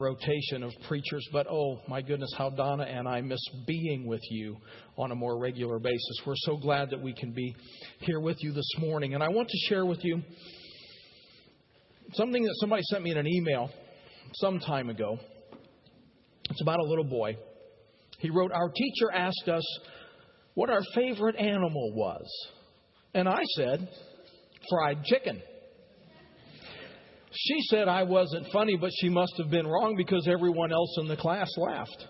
rotation of preachers, but oh my goodness, how Donna and I miss being with you on a more regular basis. We're so glad that we can be here with you this morning. And I want to share with you something that somebody sent me in an email some time ago. It's about a little boy. He wrote, Our teacher asked us what our favorite animal was. And I said, Fried chicken. She said I wasn't funny, but she must have been wrong because everyone else in the class laughed.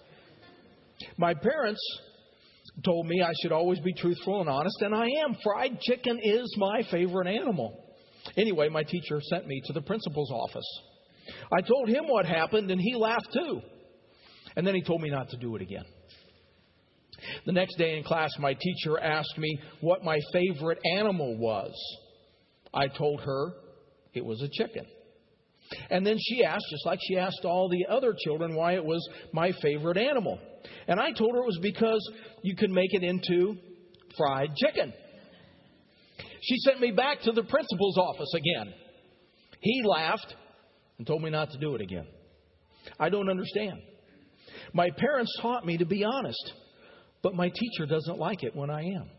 My parents told me I should always be truthful and honest, and I am. Fried chicken is my favorite animal. Anyway, my teacher sent me to the principal's office. I told him what happened, and he laughed too. And then he told me not to do it again. The next day in class, my teacher asked me what my favorite animal was. I told her it was a chicken. And then she asked, just like she asked all the other children, why it was my favorite animal. And I told her it was because you can make it into fried chicken. She sent me back to the principal's office again. He laughed and told me not to do it again. I don't understand. My parents taught me to be honest, but my teacher doesn't like it when I am.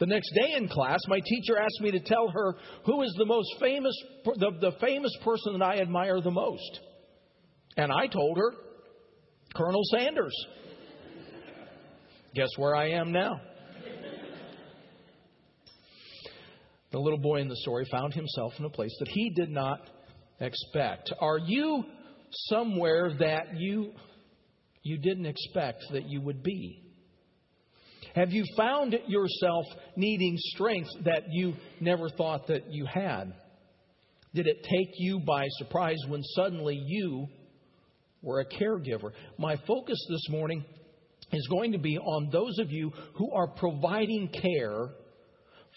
The next day in class, my teacher asked me to tell her who is the most famous, the, the famous person that I admire the most. And I told her, Colonel Sanders. Guess where I am now? The little boy in the story found himself in a place that he did not expect. Are you somewhere that you you didn't expect that you would be? Have you found yourself needing strength that you never thought that you had? Did it take you by surprise when suddenly you were a caregiver? My focus this morning is going to be on those of you who are providing care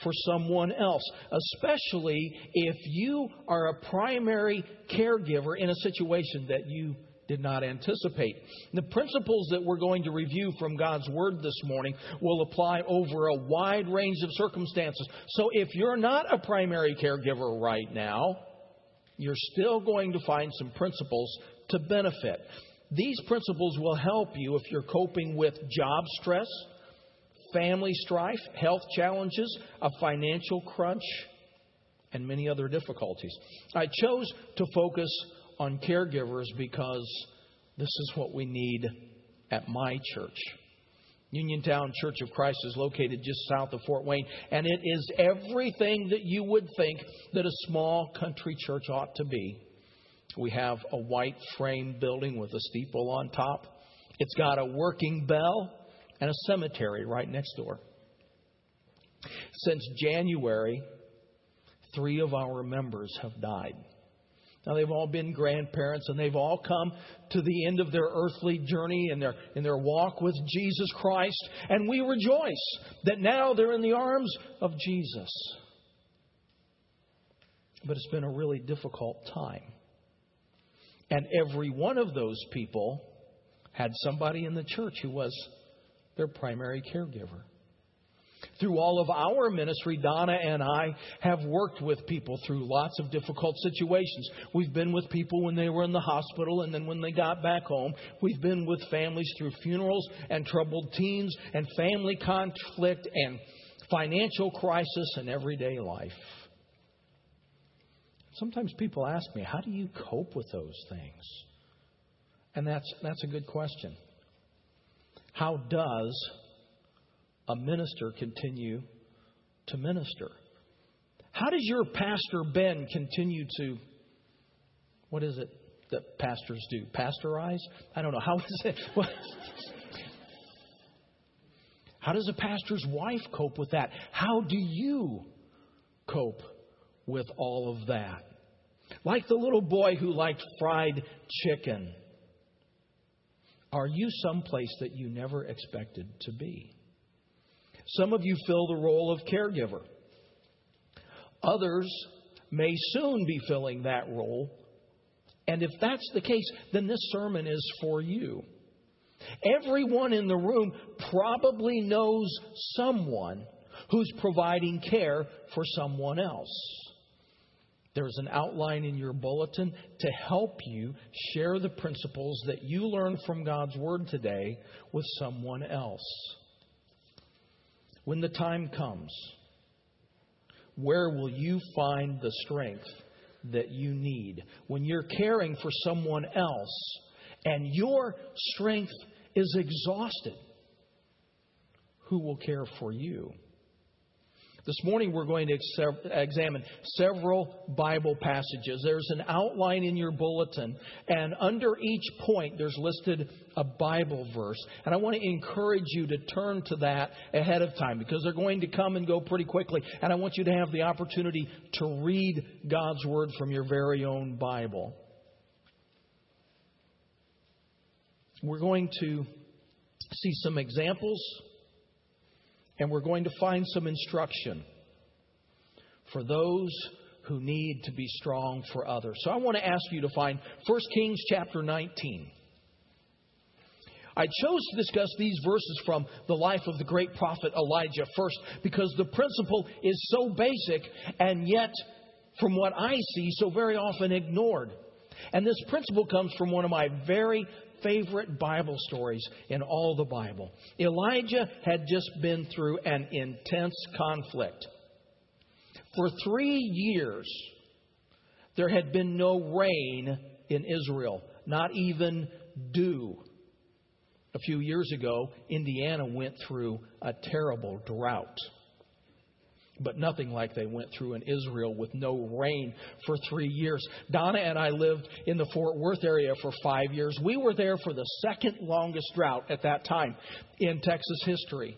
for someone else, especially if you are a primary caregiver in a situation that you did not anticipate. The principles that we're going to review from God's Word this morning will apply over a wide range of circumstances. So if you're not a primary caregiver right now, you're still going to find some principles to benefit. These principles will help you if you're coping with job stress, family strife, health challenges, a financial crunch, and many other difficulties. I chose to focus on caregivers because this is what we need at my church. Uniontown Church of Christ is located just south of Fort Wayne, and it is everything that you would think that a small country church ought to be. We have a white frame building with a steeple on top. It's got a working bell and a cemetery right next door. Since January, three of our members have died. Now they've all been grandparents and they've all come to the end of their earthly journey in their in their walk with Jesus Christ and we rejoice that now they're in the arms of Jesus. But it's been a really difficult time. And every one of those people had somebody in the church who was their primary caregiver. Through all of our ministry, Donna and I have worked with people through lots of difficult situations. We've been with people when they were in the hospital and then when they got back home. We've been with families through funerals and troubled teens and family conflict and financial crisis and everyday life. Sometimes people ask me, how do you cope with those things? And that's, that's a good question. How does a minister continue to minister? How does your pastor Ben continue to, what is it that pastors do? Pastorize? I don't know. How is it? How does a pastor's wife cope with that? How do you cope with all of that? Like the little boy who liked fried chicken. Are you someplace that you never expected to be? Some of you fill the role of caregiver. Others may soon be filling that role. And if that's the case, then this sermon is for you. Everyone in the room probably knows someone who's providing care for someone else. There's an outline in your bulletin to help you share the principles that you learned from God's Word today with someone else. When the time comes, where will you find the strength that you need? When you're caring for someone else and your strength is exhausted, who will care for you? This morning we're going to examine several Bible passages. There's an outline in your bulletin, and under each point there's listed a Bible verse. And I want to encourage you to turn to that ahead of time because they're going to come and go pretty quickly. And I want you to have the opportunity to read God's Word from your very own Bible. We're going to see some examples and we're going to find some instruction for those who need to be strong for others. So I want to ask you to find 1 Kings chapter 19. I chose to discuss these verses from the life of the great prophet Elijah first because the principle is so basic and yet, from what I see, so very often ignored. And this principle comes from one of my very favorite Bible stories in all the Bible. Elijah had just been through an intense conflict. For three years, there had been no rain in Israel, not even dew. A few years ago, Indiana went through a terrible drought but nothing like they went through in Israel with no rain for three years. Donna and I lived in the Fort Worth area for five years. We were there for the second longest drought at that time in Texas history.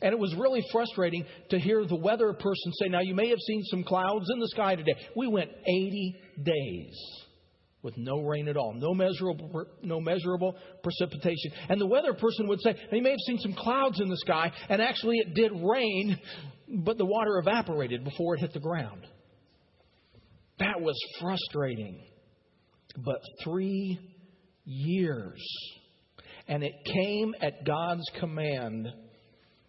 And it was really frustrating to hear the weather person say, Now, you may have seen some clouds in the sky today. We went 80 days with no rain at all, no measurable, no measurable precipitation. And the weather person would say, You may have seen some clouds in the sky, and actually it did rain, but the water evaporated before it hit the ground. That was frustrating. But three years. And it came at God's command.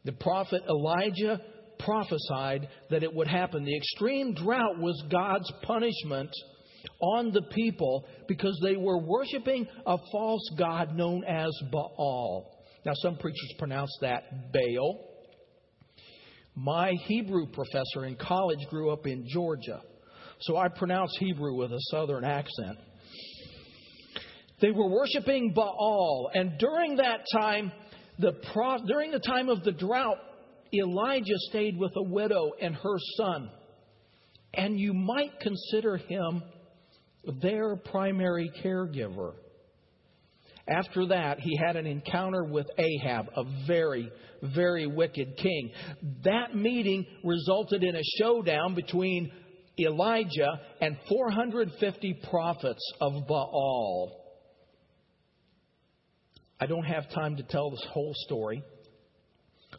The prophet Elijah prophesied that it would happen. The extreme drought was God's punishment on the people because they were worshiping a false god known as Baal. Now, some preachers pronounce that Baal. My Hebrew professor in college grew up in Georgia, so I pronounce Hebrew with a southern accent. They were worshiping Baal, and during that time, the pro- during the time of the drought, Elijah stayed with a widow and her son. And you might consider him their primary caregiver. After that, he had an encounter with Ahab, a very, very wicked king. That meeting resulted in a showdown between Elijah and 450 prophets of Baal. I don't have time to tell this whole story.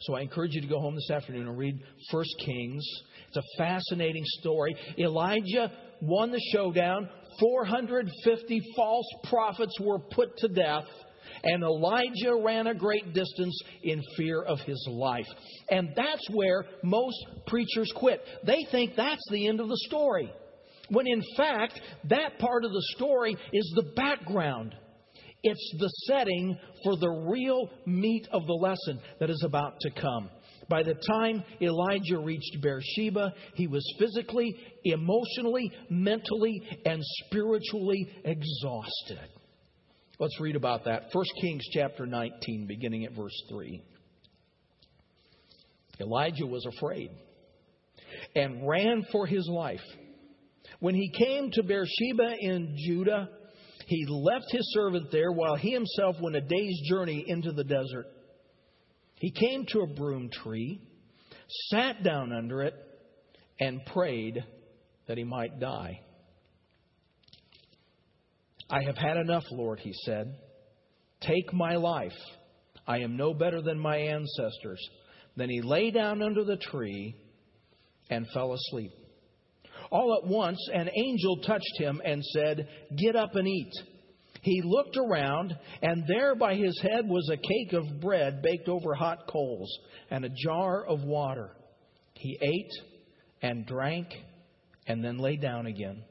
So I encourage you to go home this afternoon and read 1 Kings. It's a fascinating story. Elijah won the showdown. 450 false prophets were put to death. And Elijah ran a great distance in fear of his life. And that's where most preachers quit. They think that's the end of the story. When in fact, that part of the story is the background. It's the setting for the real meat of the lesson that is about to come. By the time Elijah reached Beersheba, he was physically, emotionally, mentally, and spiritually exhausted. Let's read about that. 1 Kings chapter 19, beginning at verse 3. Elijah was afraid and ran for his life. When he came to Beersheba in Judah, he left his servant there while he himself went a day's journey into the desert. He came to a broom tree, sat down under it, and prayed that he might die. I have had enough, Lord, he said. Take my life. I am no better than my ancestors. Then he lay down under the tree and fell asleep. All at once, an angel touched him and said, Get up and eat. He looked around, and there by his head was a cake of bread baked over hot coals and a jar of water. He ate and drank and then lay down again.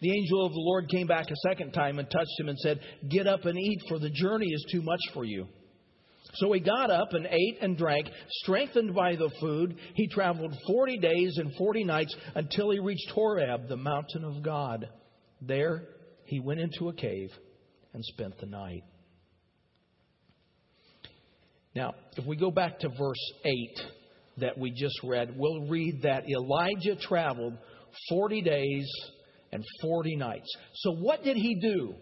The angel of the Lord came back a second time and touched him and said, Get up and eat, for the journey is too much for you. So he got up and ate and drank. Strengthened by the food, he traveled 40 days and 40 nights until he reached Horeb, the mountain of God. There he went into a cave and spent the night. Now, if we go back to verse 8 that we just read, we'll read that Elijah traveled 40 days and 40 nights. So, what did he do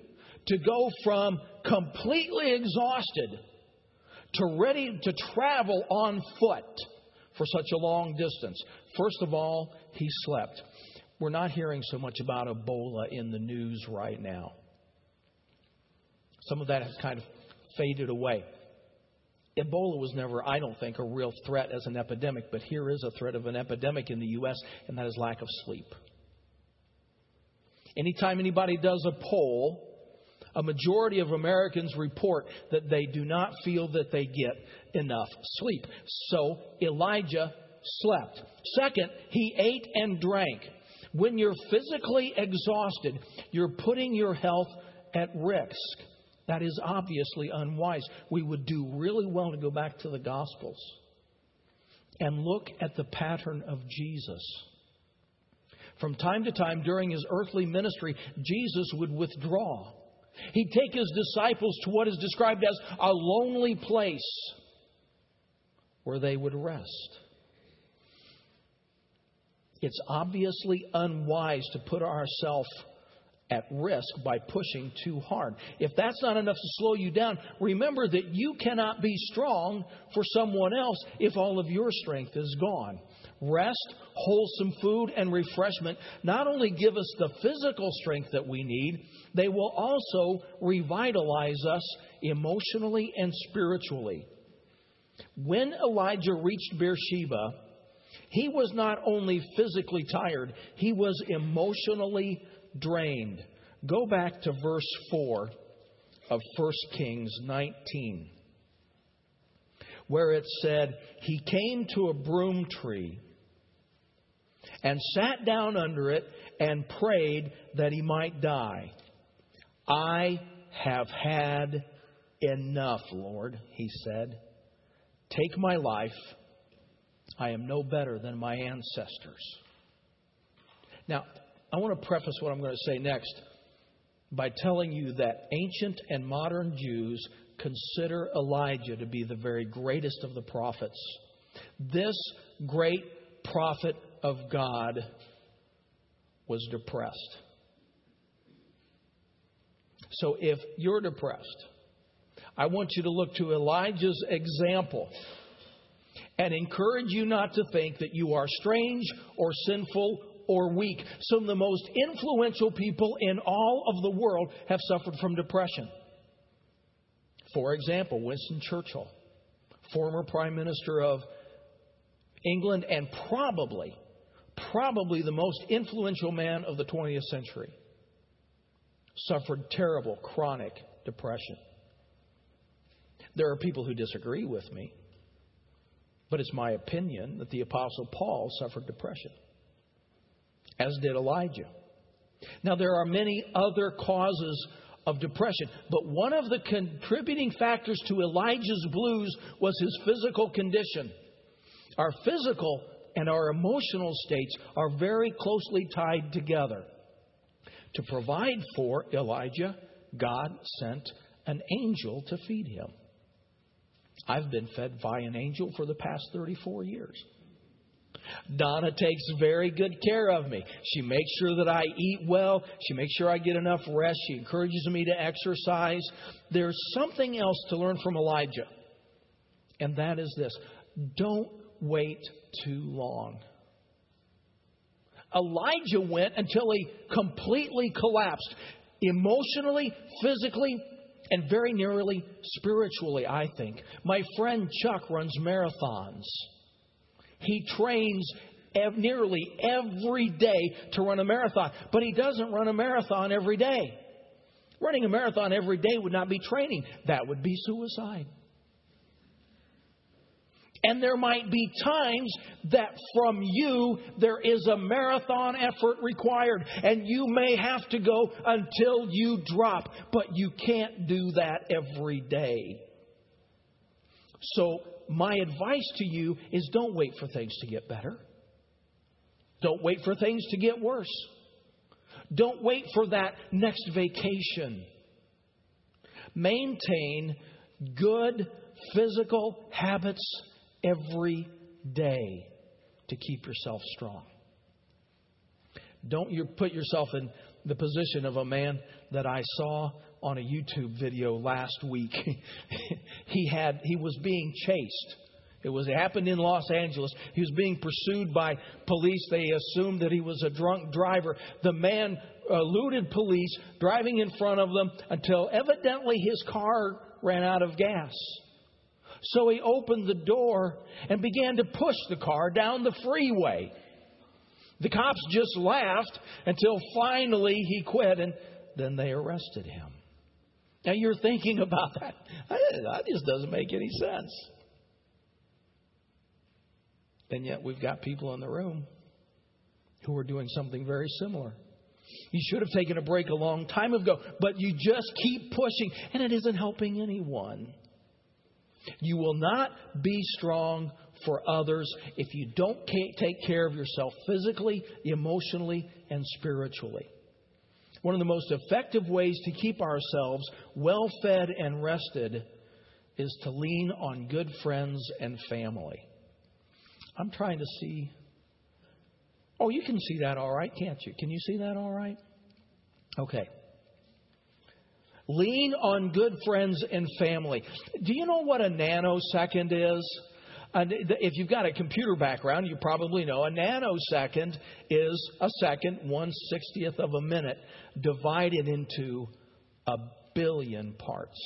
to go from completely exhausted to ready to travel on foot for such a long distance? First of all, he slept. We're not hearing so much about Ebola in the news right now. Some of that has kind of faded away. Ebola was never, I don't think, a real threat as an epidemic, but here is a threat of an epidemic in the U.S., and that is lack of sleep. Anytime anybody does a poll, a majority of Americans report that they do not feel that they get enough sleep. So Elijah slept. Second, he ate and drank. When you're physically exhausted, you're putting your health at risk. That is obviously unwise. We would do really well to go back to the Gospels and look at the pattern of Jesus. From time to time during his earthly ministry, Jesus would withdraw. He'd take his disciples to what is described as a lonely place where they would rest. It's obviously unwise to put ourselves at risk by pushing too hard. If that's not enough to slow you down, remember that you cannot be strong for someone else if all of your strength is gone. Rest, wholesome food, and refreshment not only give us the physical strength that we need, they will also revitalize us emotionally and spiritually. When Elijah reached Beersheba, he was not only physically tired, he was emotionally drained. Go back to verse 4 of 1 Kings 19, where it said, He came to a broom tree and sat down under it and prayed that he might die. I have had enough, Lord, he said. Take my life. I am no better than my ancestors. Now, I want to preface what I'm going to say next by telling you that ancient and modern Jews consider Elijah to be the very greatest of the prophets. This great prophet of God was depressed. So if you're depressed, I want you to look to Elijah's example and encourage you not to think that you are strange or sinful or weak. Some of the most influential people in all of the world have suffered from depression. For example, Winston Churchill, former Prime Minister of England and probably, probably the most influential man of the 20th century, suffered terrible chronic depression. There are people who disagree with me, but it's my opinion that the Apostle Paul suffered depression as did Elijah. Now, there are many other causes of depression, but one of the contributing factors to Elijah's blues was his physical condition. Our physical and our emotional states are very closely tied together. To provide for Elijah, God sent an angel to feed him. I've been fed by an angel for the past 34 years. Donna takes very good care of me. She makes sure that I eat well. She makes sure I get enough rest. She encourages me to exercise. There's something else to learn from Elijah, and that is this don't wait too long. Elijah went until he completely collapsed emotionally, physically, and very nearly spiritually, I think. My friend Chuck runs marathons. He trains ev- nearly every day to run a marathon, but he doesn't run a marathon every day. Running a marathon every day would not be training, that would be suicide. And there might be times that from you there is a marathon effort required, and you may have to go until you drop, but you can't do that every day. So, my advice to you is don't wait for things to get better. Don't wait for things to get worse. Don't wait for that next vacation. Maintain good physical habits every day to keep yourself strong. Don't you put yourself in the position of a man that I saw on a YouTube video last week. he had he was being chased. It was it happened in Los Angeles. He was being pursued by police. They assumed that he was a drunk driver. The man uh, eluded police, driving in front of them until evidently his car ran out of gas. So he opened the door and began to push the car down the freeway. The cops just laughed until finally he quit and then they arrested him. Now you're thinking about that. That just doesn't make any sense. And yet we've got people in the room who are doing something very similar. You should have taken a break a long time ago, but you just keep pushing, and it isn't helping anyone. You will not be strong for others if you don't take care of yourself physically, emotionally, and spiritually. One of the most effective ways to keep ourselves well fed and rested is to lean on good friends and family. I'm trying to see. Oh, you can see that all right, can't you? Can you see that all right? Okay. Lean on good friends and family. Do you know what a nanosecond is? If you've got a computer background, you probably know a nanosecond is a second, one sixtieth of a minute, divided into a billion parts.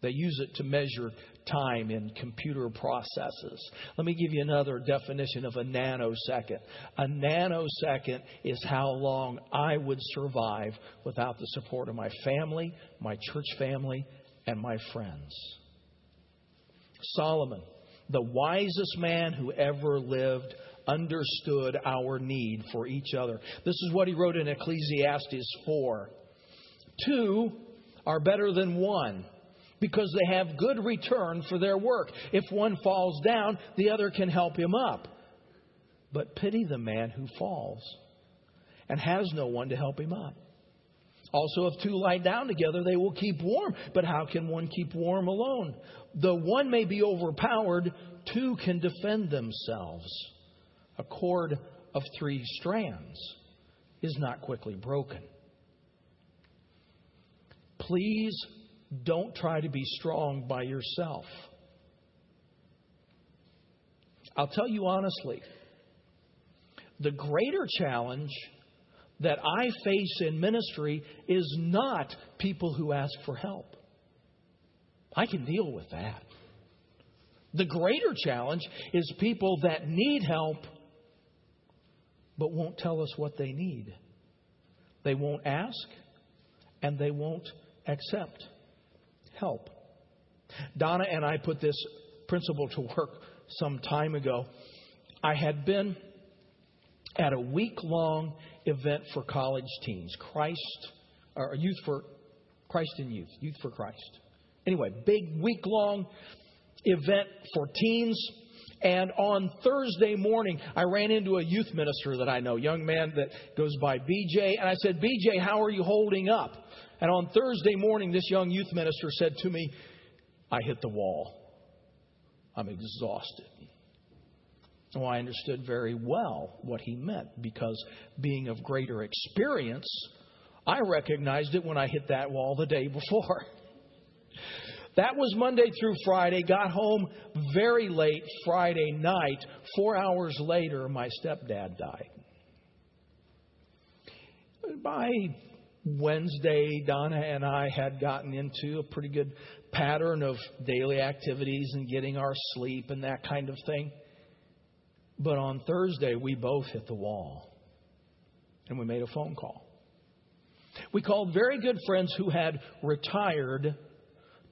They use it to measure time in computer processes. Let me give you another definition of a nanosecond. A nanosecond is how long I would survive without the support of my family, my church family, and my friends. Solomon, the wisest man who ever lived, understood our need for each other. This is what he wrote in Ecclesiastes 4. Two are better than one because they have good return for their work. If one falls down, the other can help him up. But pity the man who falls and has no one to help him up. Also, if two lie down together, they will keep warm. But how can one keep warm alone? Though one may be overpowered, two can defend themselves. A cord of three strands is not quickly broken. Please don't try to be strong by yourself. I'll tell you honestly, the greater challenge that I face in ministry is not people who ask for help. I can deal with that. The greater challenge is people that need help but won't tell us what they need. They won't ask and they won't accept help. Donna and I put this principle to work some time ago. I had been at a week long event for college teens, Christ, or Youth for Christ in Youth, Youth for Christ. Anyway, big week long event for teens. And on Thursday morning, I ran into a youth minister that I know, young man that goes by BJ. And I said, BJ, how are you holding up? And on Thursday morning, this young youth minister said to me, I hit the wall. I'm exhausted. Well, I understood very well what he meant because being of greater experience, I recognized it when I hit that wall the day before. That was Monday through Friday. Got home very late Friday night. Four hours later, my stepdad died. By Wednesday, Donna and I had gotten into a pretty good pattern of daily activities and getting our sleep and that kind of thing. But on Thursday, we both hit the wall and we made a phone call. We called very good friends who had retired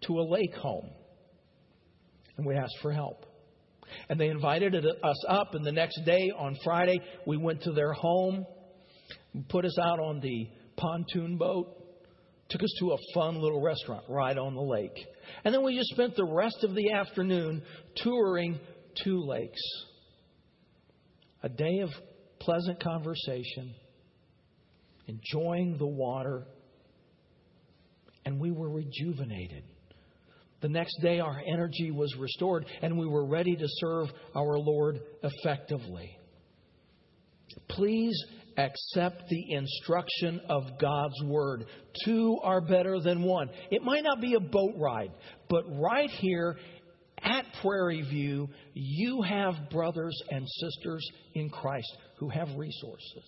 to a lake home and we asked for help. And they invited us up, and the next day, on Friday, we went to their home, put us out on the pontoon boat, took us to a fun little restaurant right on the lake. And then we just spent the rest of the afternoon touring two lakes. A day of pleasant conversation, enjoying the water, and we were rejuvenated. The next day, our energy was restored, and we were ready to serve our Lord effectively. Please accept the instruction of God's Word. Two are better than one. It might not be a boat ride, but right here at Prairie View, you have brothers and sisters in Christ who have resources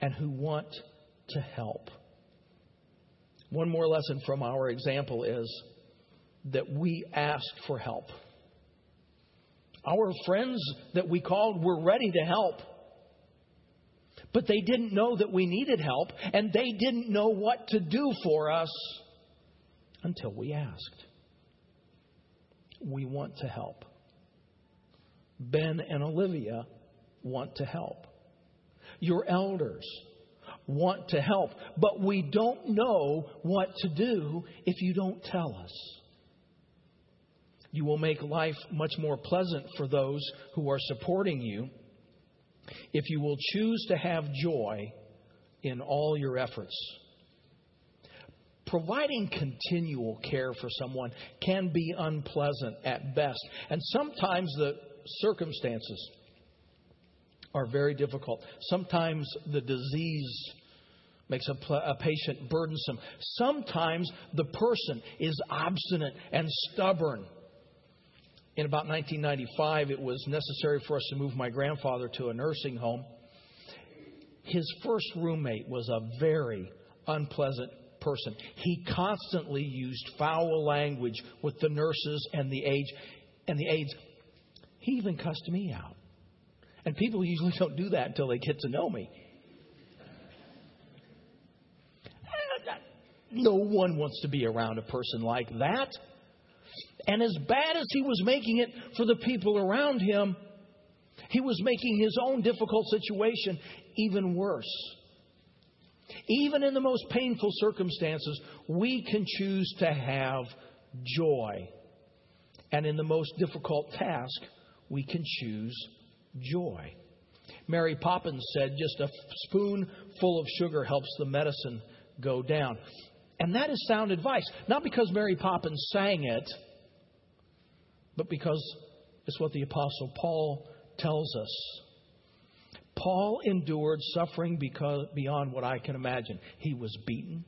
and who want to help. One more lesson from our example is that we asked for help. Our friends that we called were ready to help. But they didn't know that we needed help, and they didn't know what to do for us until we asked. We want to help. Ben and Olivia want to help. Your elders want to help, but we don't know what to do if you don't tell us. You will make life much more pleasant for those who are supporting you if you will choose to have joy in all your efforts. Providing continual care for someone can be unpleasant at best, and sometimes the circumstances are very difficult. Sometimes the disease makes a, pl- a, patient burdensome. Sometimes the person is obstinate and stubborn in about 1995, it was necessary for us to move my grandfather to a nursing home. His first roommate was a very unpleasant person. He constantly used foul language with the nurses and the aides and the aides. He even cussed me out. And people usually don't do that until they get to know me. No one wants to be around a person like that. And as bad as he was making it for the people around him, he was making his own difficult situation even worse. Even in the most painful circumstances, we can choose to have joy. And in the most difficult task, we can choose joy. Mary Poppins said just a spoonful of sugar helps the medicine go down. And that is sound advice. Not because Mary Poppins sang it, but because it's what the Apostle Paul tells us. Paul endured suffering because, beyond what I can imagine. He was beaten.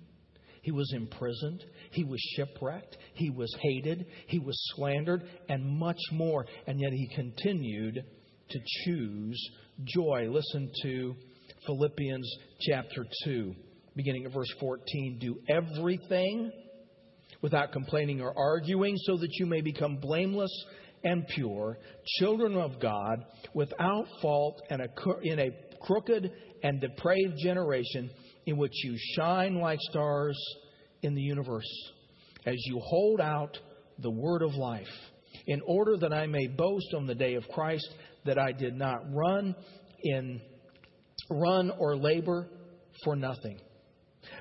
He was imprisoned. He was shipwrecked. He was hated. He was slandered, and much more. And yet he continued to choose joy. Listen to Philippians chapter 2, beginning at verse 14. Do everything without complaining or arguing, so that you may become blameless and pure, children of God, without fault and in a crooked and depraved generation in which you shine like stars in the universe, as you hold out the word of life, in order that I may boast on the day of Christ that I did not run in run or labor for nothing.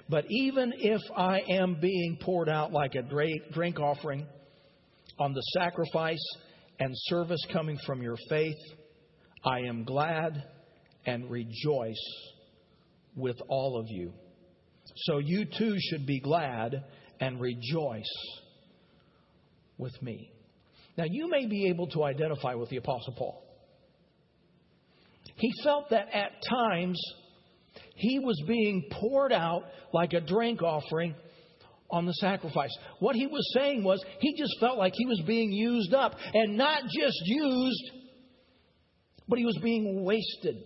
But even if I am being poured out like a drink offering on the sacrifice and service coming from your faith, I am glad and rejoice with all of you. So you too should be glad and rejoice with me. Now, you may be able to identify with the Apostle Paul. He felt that at times he was being poured out like a drink offering on the sacrifice. What he was saying was he just felt like he was being used up and not just used, but he was being wasted.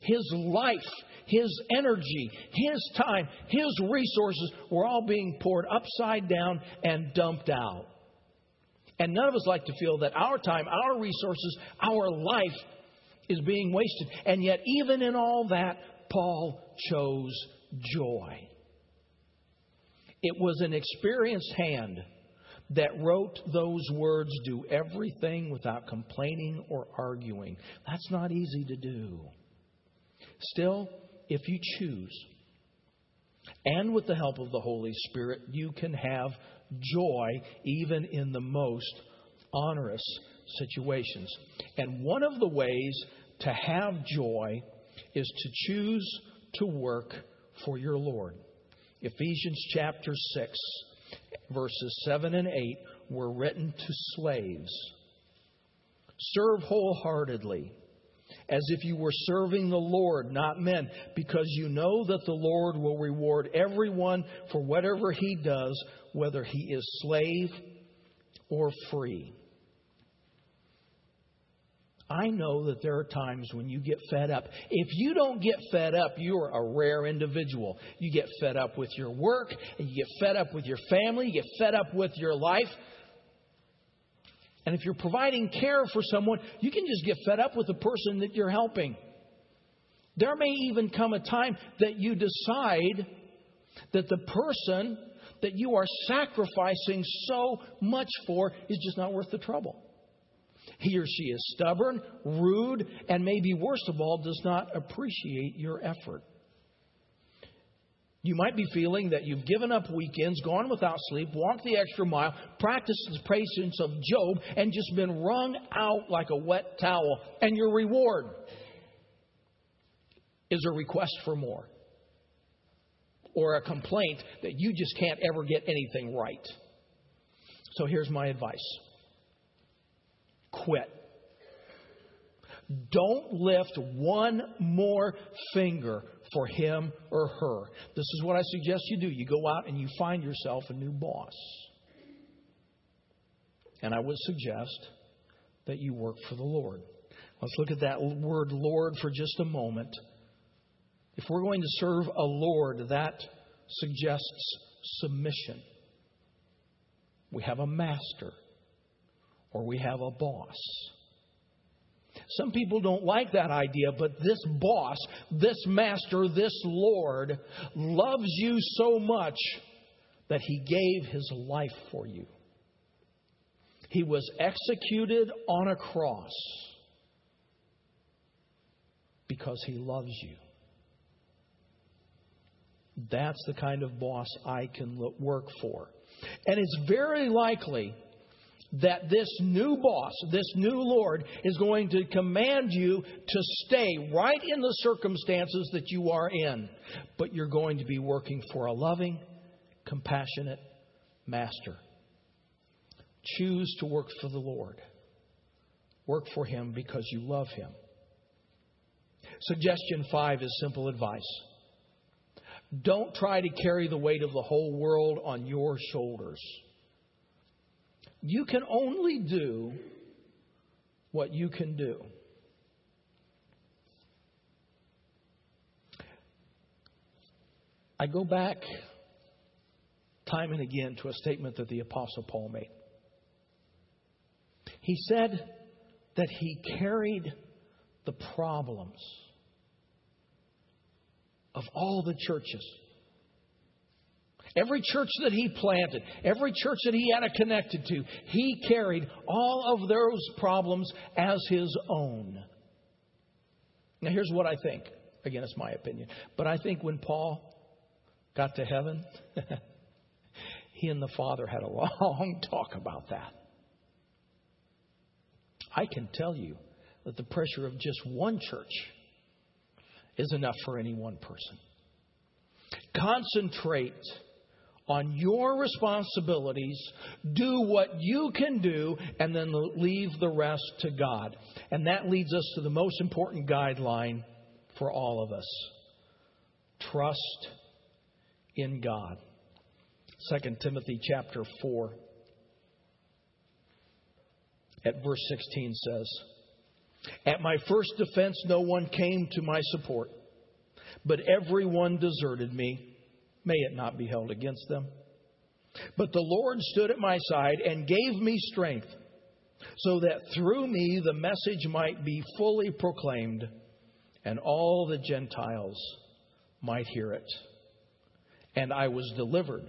His life, his energy, his time, his resources were all being poured upside down and dumped out. And none of us like to feel that our time, our resources, our life is being wasted. And yet, even in all that, Paul chose joy. It was an experienced hand that wrote those words do everything without complaining or arguing. That's not easy to do. Still, if you choose, and with the help of the Holy Spirit, you can have joy even in the most onerous situations. And one of the ways to have joy is to choose to work for your Lord. Ephesians chapter 6, verses 7 and 8 were written to slaves. Serve wholeheartedly, as if you were serving the Lord, not men, because you know that the Lord will reward everyone for whatever he does, whether he is slave or free. I know that there are times when you get fed up. If you don't get fed up, you are a rare individual. You get fed up with your work, and you get fed up with your family, you get fed up with your life. And if you're providing care for someone, you can just get fed up with the person that you're helping. There may even come a time that you decide that the person that you are sacrificing so much for is just not worth the trouble. He or she is stubborn, rude, and maybe worst of all, does not appreciate your effort. You might be feeling that you've given up weekends, gone without sleep, walked the extra mile, practiced the patience of Job, and just been wrung out like a wet towel. And your reward is a request for more or a complaint that you just can't ever get anything right. So here's my advice quit. Don't lift one more finger for him or her. This is what I suggest you do. You go out and you find yourself a new boss. And I would suggest that you work for the Lord. Let's look at that word Lord for just a moment. If we're going to serve a Lord, that suggests submission. We have a master or we have a boss. Some people don't like that idea, but this boss, this master, this Lord loves you so much that he gave his life for you. He was executed on a cross because he loves you. That's the kind of boss I can work for. And it's very likely that this new boss, this new Lord, is going to command you to stay right in the circumstances that you are in. But you're going to be working for a loving, compassionate master. Choose to work for the Lord. Work for Him because you love Him. Suggestion five is simple advice. Don't try to carry the weight of the whole world on your shoulders. You can only do what you can do. I go back time and again to a statement that the Apostle Paul made. He said that he carried the problems of all the churches Every church that he planted, every church that he had a connected to, he carried all of those problems as his own. Now, here's what I think. Again, it's my opinion. But I think when Paul got to heaven, he and the Father had a long talk about that. I can tell you that the pressure of just one church is enough for any one person. Concentrate on your responsibilities, do what you can do, and then leave the rest to God. And that leads us to the most important guideline for all of us trust in God. 2 Timothy chapter 4 at verse 16 says, At my first defense, no one came to my support, but everyone deserted me. May it not be held against them. But the Lord stood at my side and gave me strength, so that through me the message might be fully proclaimed, and all the Gentiles might hear it. And I was delivered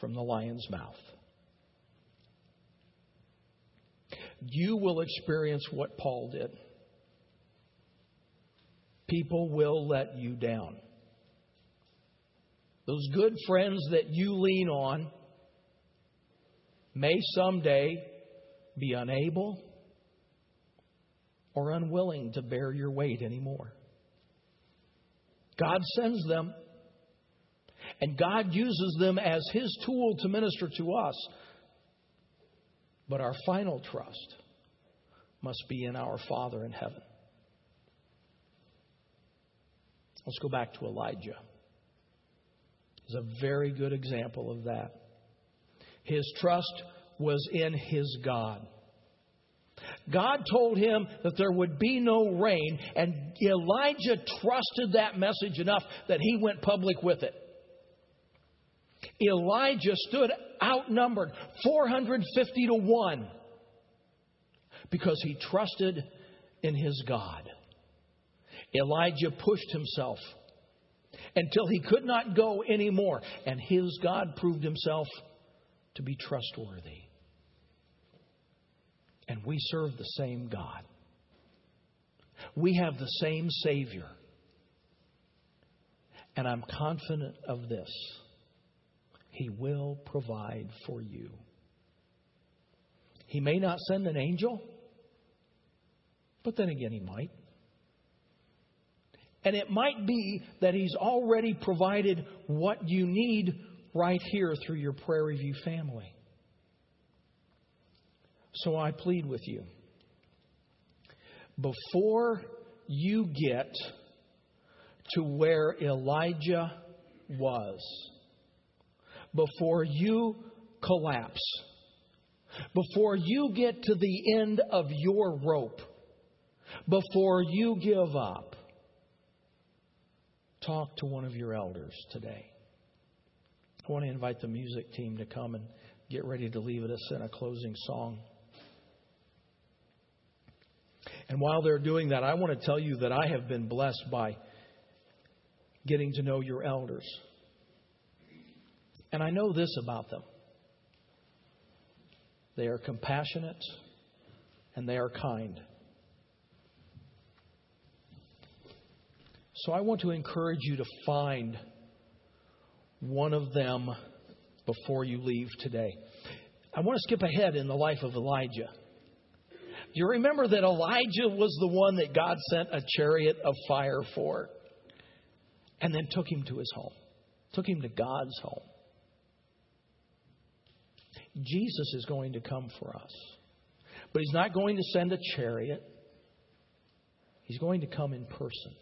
from the lion's mouth. you will experience what Paul did. People will let you down. Those good friends that you lean on may someday be unable or unwilling to bear your weight anymore. God sends them, and God uses them as His tool to minister to us. But our final trust must be in our Father in heaven. Let's go back to Elijah. He's a very good example of that. His trust was in his God. God told him that there would be no rain, and Elijah trusted that message enough that he went public with it. Elijah stood outnumbered 450 to 1 because he trusted in his God. Elijah pushed himself until he could not go anymore, and his God proved himself to be trustworthy. And we serve the same God. We have the same Savior. And I'm confident of this He will provide for you. He may not send an angel, but then again, He might. And it might be that He's already provided what you need right here through your Prairie View family. So I plead with you before you get to where Elijah was, before you collapse, before you get to the end of your rope, before you give up, talk to one of your elders today. I want to invite the music team to come and get ready to leave us in a closing song. And while they're doing that, I want to tell you that I have been blessed by getting to know your elders. And I know this about them they are compassionate and they are kind. So I want to encourage you to find one of them before you leave today. I want to skip ahead in the life of Elijah. Do you remember that Elijah was the one that God sent a chariot of fire for? And then took him to his home, took him to God's home. Jesus is going to come for us. But he's not going to send a chariot, he's going to come in person.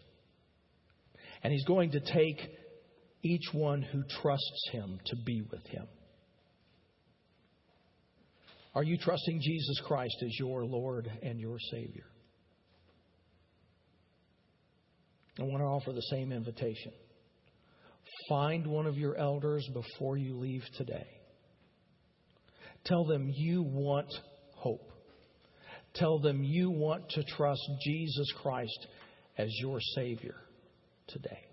And he's going to take each one who trusts him to be with him. Are you trusting Jesus Christ as your Lord and your Savior? I want to offer the same invitation. Find one of your elders before you leave today. Tell them you want hope. Tell them you want to trust Jesus Christ as your Savior today.